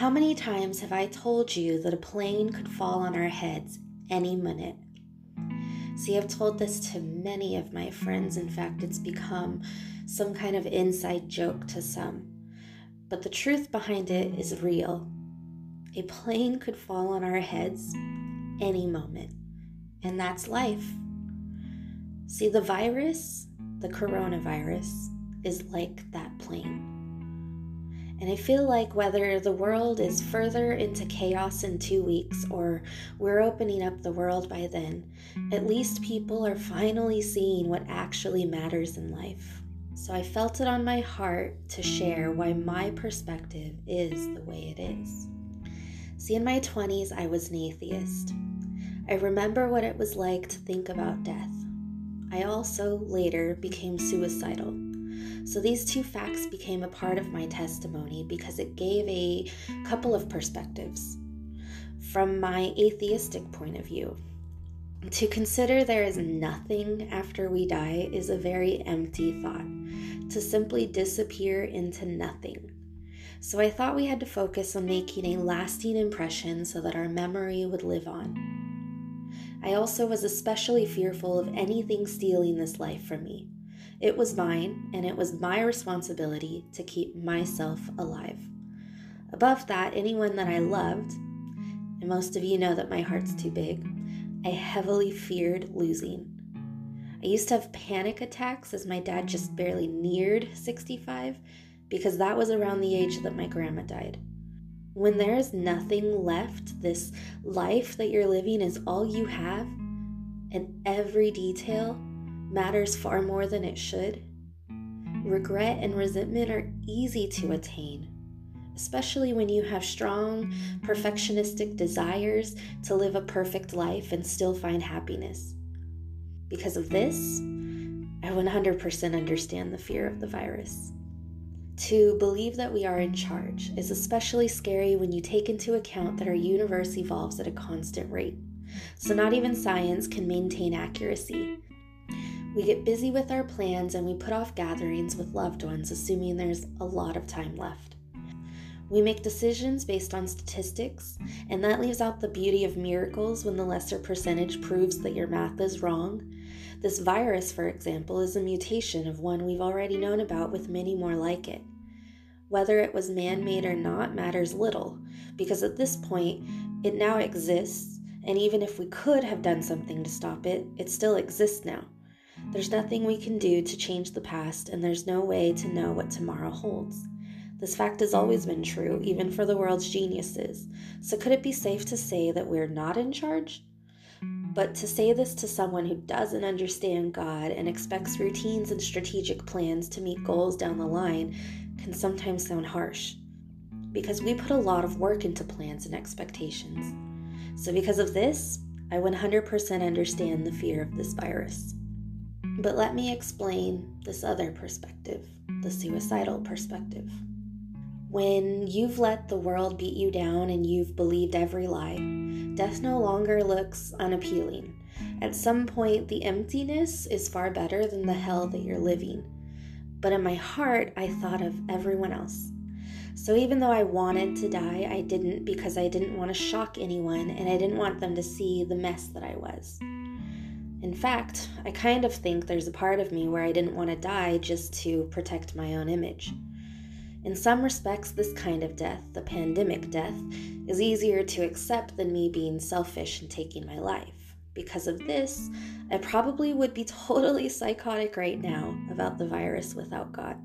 How many times have I told you that a plane could fall on our heads any minute? See, I've told this to many of my friends. In fact, it's become some kind of inside joke to some. But the truth behind it is real. A plane could fall on our heads any moment, and that's life. See, the virus, the coronavirus, is like that plane. And I feel like whether the world is further into chaos in two weeks or we're opening up the world by then, at least people are finally seeing what actually matters in life. So I felt it on my heart to share why my perspective is the way it is. See, in my 20s, I was an atheist. I remember what it was like to think about death. I also later became suicidal. So these two facts became a part of my testimony because it gave a couple of perspectives. From my atheistic point of view, to consider there is nothing after we die is a very empty thought. To simply disappear into nothing. So I thought we had to focus on making a lasting impression so that our memory would live on. I also was especially fearful of anything stealing this life from me. It was mine, and it was my responsibility to keep myself alive. Above that, anyone that I loved, and most of you know that my heart's too big, I heavily feared losing. I used to have panic attacks as my dad just barely neared 65 because that was around the age that my grandma died. When there is nothing left, this life that you're living is all you have, and every detail matters far more than it should. Regret and resentment are easy to attain, especially when you have strong, perfectionistic desires to live a perfect life and still find happiness. Because of this, I 100% understand the fear of the virus. To believe that we are in charge is especially scary when you take into account that our universe evolves at a constant rate. So, not even science can maintain accuracy. We get busy with our plans and we put off gatherings with loved ones, assuming there's a lot of time left. We make decisions based on statistics, and that leaves out the beauty of miracles when the lesser percentage proves that your math is wrong. This virus, for example, is a mutation of one we've already known about with many more like it. Whether it was man made or not matters little, because at this point, it now exists, and even if we could have done something to stop it, it still exists now. There's nothing we can do to change the past, and there's no way to know what tomorrow holds. This fact has always been true, even for the world's geniuses. So, could it be safe to say that we're not in charge? But to say this to someone who doesn't understand God and expects routines and strategic plans to meet goals down the line can sometimes sound harsh. Because we put a lot of work into plans and expectations. So, because of this, I 100% understand the fear of this virus. But let me explain this other perspective, the suicidal perspective. When you've let the world beat you down and you've believed every lie, death no longer looks unappealing. At some point, the emptiness is far better than the hell that you're living. But in my heart, I thought of everyone else. So even though I wanted to die, I didn't because I didn't want to shock anyone and I didn't want them to see the mess that I was. In fact, I kind of think there's a part of me where I didn't want to die just to protect my own image. In some respects, this kind of death, the pandemic death, is easier to accept than me being selfish and taking my life. Because of this, I probably would be totally psychotic right now about the virus without God.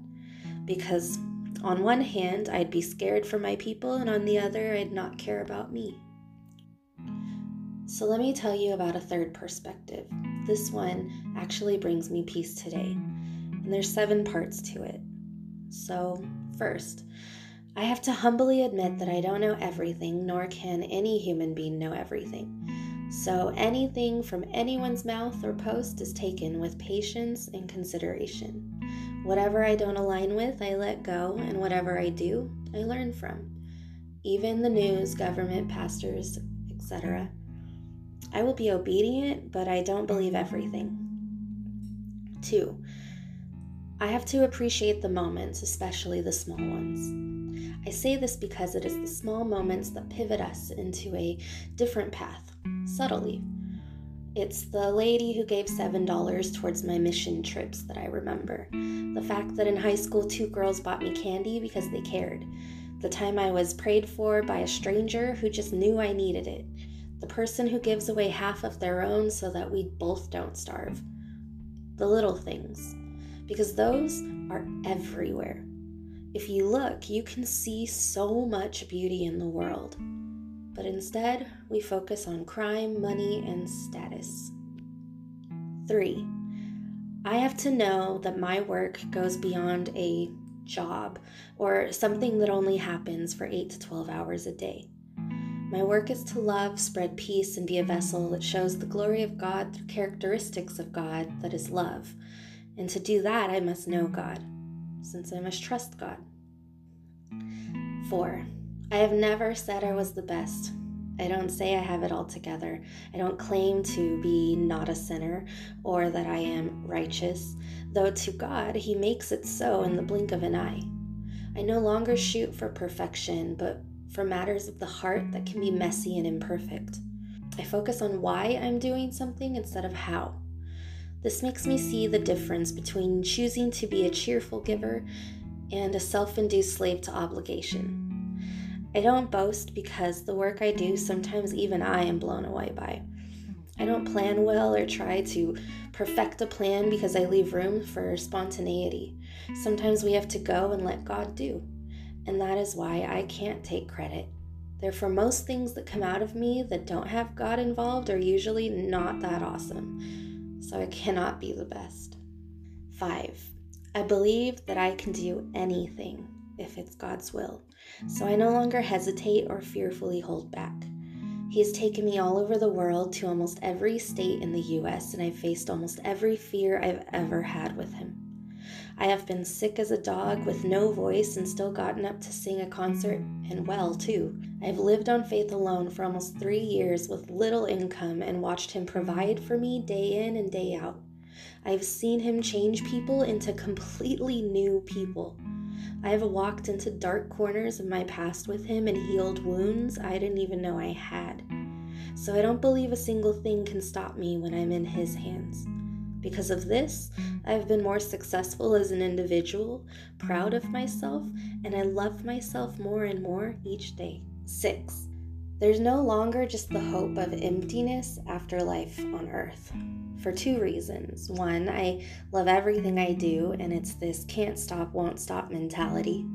Because on one hand, I'd be scared for my people, and on the other, I'd not care about me. So let me tell you about a third perspective. This one actually brings me peace today, and there's seven parts to it. So, first, I have to humbly admit that I don't know everything, nor can any human being know everything. So, anything from anyone's mouth or post is taken with patience and consideration. Whatever I don't align with, I let go, and whatever I do, I learn from. Even the news, government, pastors, etc. I will be obedient, but I don't believe everything. Two, I have to appreciate the moments, especially the small ones. I say this because it is the small moments that pivot us into a different path, subtly. It's the lady who gave $7 towards my mission trips that I remember. The fact that in high school two girls bought me candy because they cared. The time I was prayed for by a stranger who just knew I needed it. The person who gives away half of their own so that we both don't starve. The little things. Because those are everywhere. If you look, you can see so much beauty in the world. But instead, we focus on crime, money, and status. 3. I have to know that my work goes beyond a job or something that only happens for 8 to 12 hours a day. My work is to love, spread peace, and be a vessel that shows the glory of God through characteristics of God that is love. And to do that, I must know God, since I must trust God. 4. I have never said I was the best. I don't say I have it all together. I don't claim to be not a sinner or that I am righteous, though to God, He makes it so in the blink of an eye. I no longer shoot for perfection, but for matters of the heart that can be messy and imperfect. I focus on why I'm doing something instead of how. This makes me see the difference between choosing to be a cheerful giver and a self induced slave to obligation. I don't boast because the work I do, sometimes even I am blown away by. I don't plan well or try to perfect a plan because I leave room for spontaneity. Sometimes we have to go and let God do. And that is why I can't take credit. Therefore, most things that come out of me that don't have God involved are usually not that awesome. So I cannot be the best. 5. I believe that I can do anything if it's God's will so I no longer hesitate or fearfully hold back. He has taken me all over the world to almost every state in the US, and I've faced almost every fear I've ever had with him. I have been sick as a dog with no voice and still gotten up to sing a concert, and well, too. I've lived on faith alone for almost three years with little income and watched him provide for me day in and day out. I've seen him change people into completely new people. I have walked into dark corners of my past with him and healed wounds I didn't even know I had. So I don't believe a single thing can stop me when I'm in his hands. Because of this, I've been more successful as an individual, proud of myself, and I love myself more and more each day. 6. There's no longer just the hope of emptiness after life on earth for two reasons. One, I love everything I do, and it's this can't stop, won't stop mentality.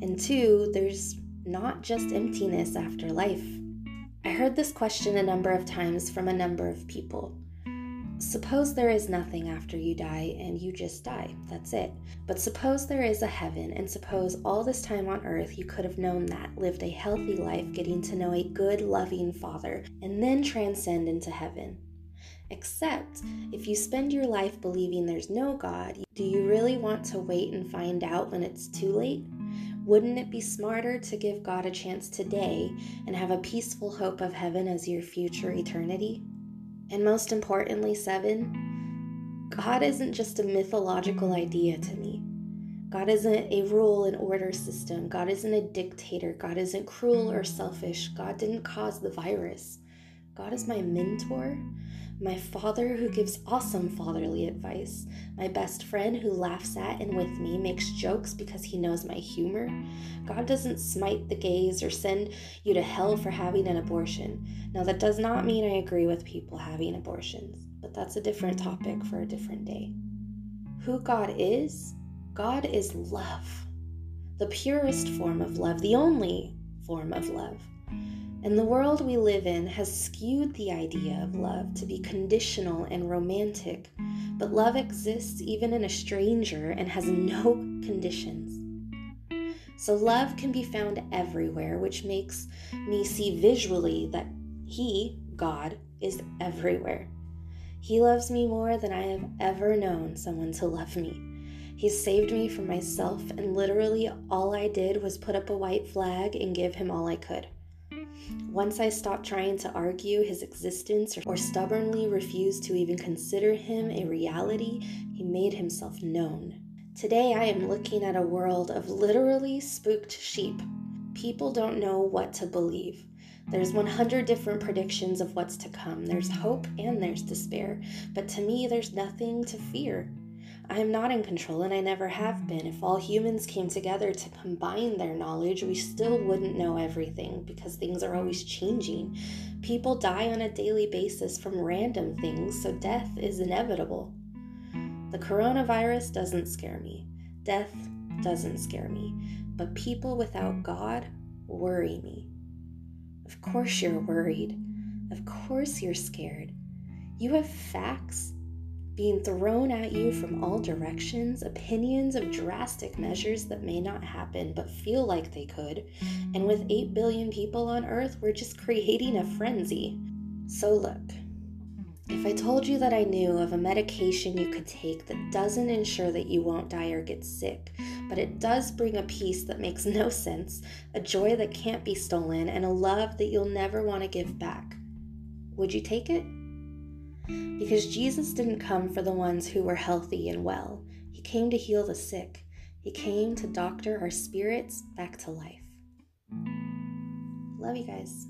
And two, there's not just emptiness after life. I heard this question a number of times from a number of people. Suppose there is nothing after you die and you just die. That's it. But suppose there is a heaven, and suppose all this time on earth you could have known that, lived a healthy life, getting to know a good, loving Father, and then transcend into heaven. Except if you spend your life believing there's no God, do you really want to wait and find out when it's too late? Wouldn't it be smarter to give God a chance today and have a peaceful hope of heaven as your future eternity? And most importantly, seven, God isn't just a mythological idea to me. God isn't a rule and order system. God isn't a dictator. God isn't cruel or selfish. God didn't cause the virus. God is my mentor my father who gives awesome fatherly advice, my best friend who laughs at and with me, makes jokes because he knows my humor. God doesn't smite the gays or send you to hell for having an abortion. Now, that does not mean I agree with people having abortions, but that's a different topic for a different day. Who God is? God is love, the purest form of love, the only form of love. And the world we live in has skewed the idea of love to be conditional and romantic, but love exists even in a stranger and has no conditions. So, love can be found everywhere, which makes me see visually that He, God, is everywhere. He loves me more than I have ever known someone to love me. He saved me from myself, and literally all I did was put up a white flag and give Him all I could. Once I stopped trying to argue his existence or stubbornly refused to even consider him a reality, he made himself known. Today I am looking at a world of literally spooked sheep. People don't know what to believe. There's 100 different predictions of what's to come. There's hope and there's despair. But to me, there's nothing to fear. I am not in control and I never have been. If all humans came together to combine their knowledge, we still wouldn't know everything because things are always changing. People die on a daily basis from random things, so death is inevitable. The coronavirus doesn't scare me. Death doesn't scare me. But people without God worry me. Of course, you're worried. Of course, you're scared. You have facts being thrown at you from all directions, opinions of drastic measures that may not happen but feel like they could. And with 8 billion people on Earth, we're just creating a frenzy. So, look, if I told you that I knew of a medication you could take that doesn't ensure that you won't die or get sick, but it does bring a peace that makes no sense, a joy that can't be stolen, and a love that you'll never want to give back, would you take it? Because Jesus didn't come for the ones who were healthy and well, He came to heal the sick. He came to doctor our spirits back to life. Love you guys.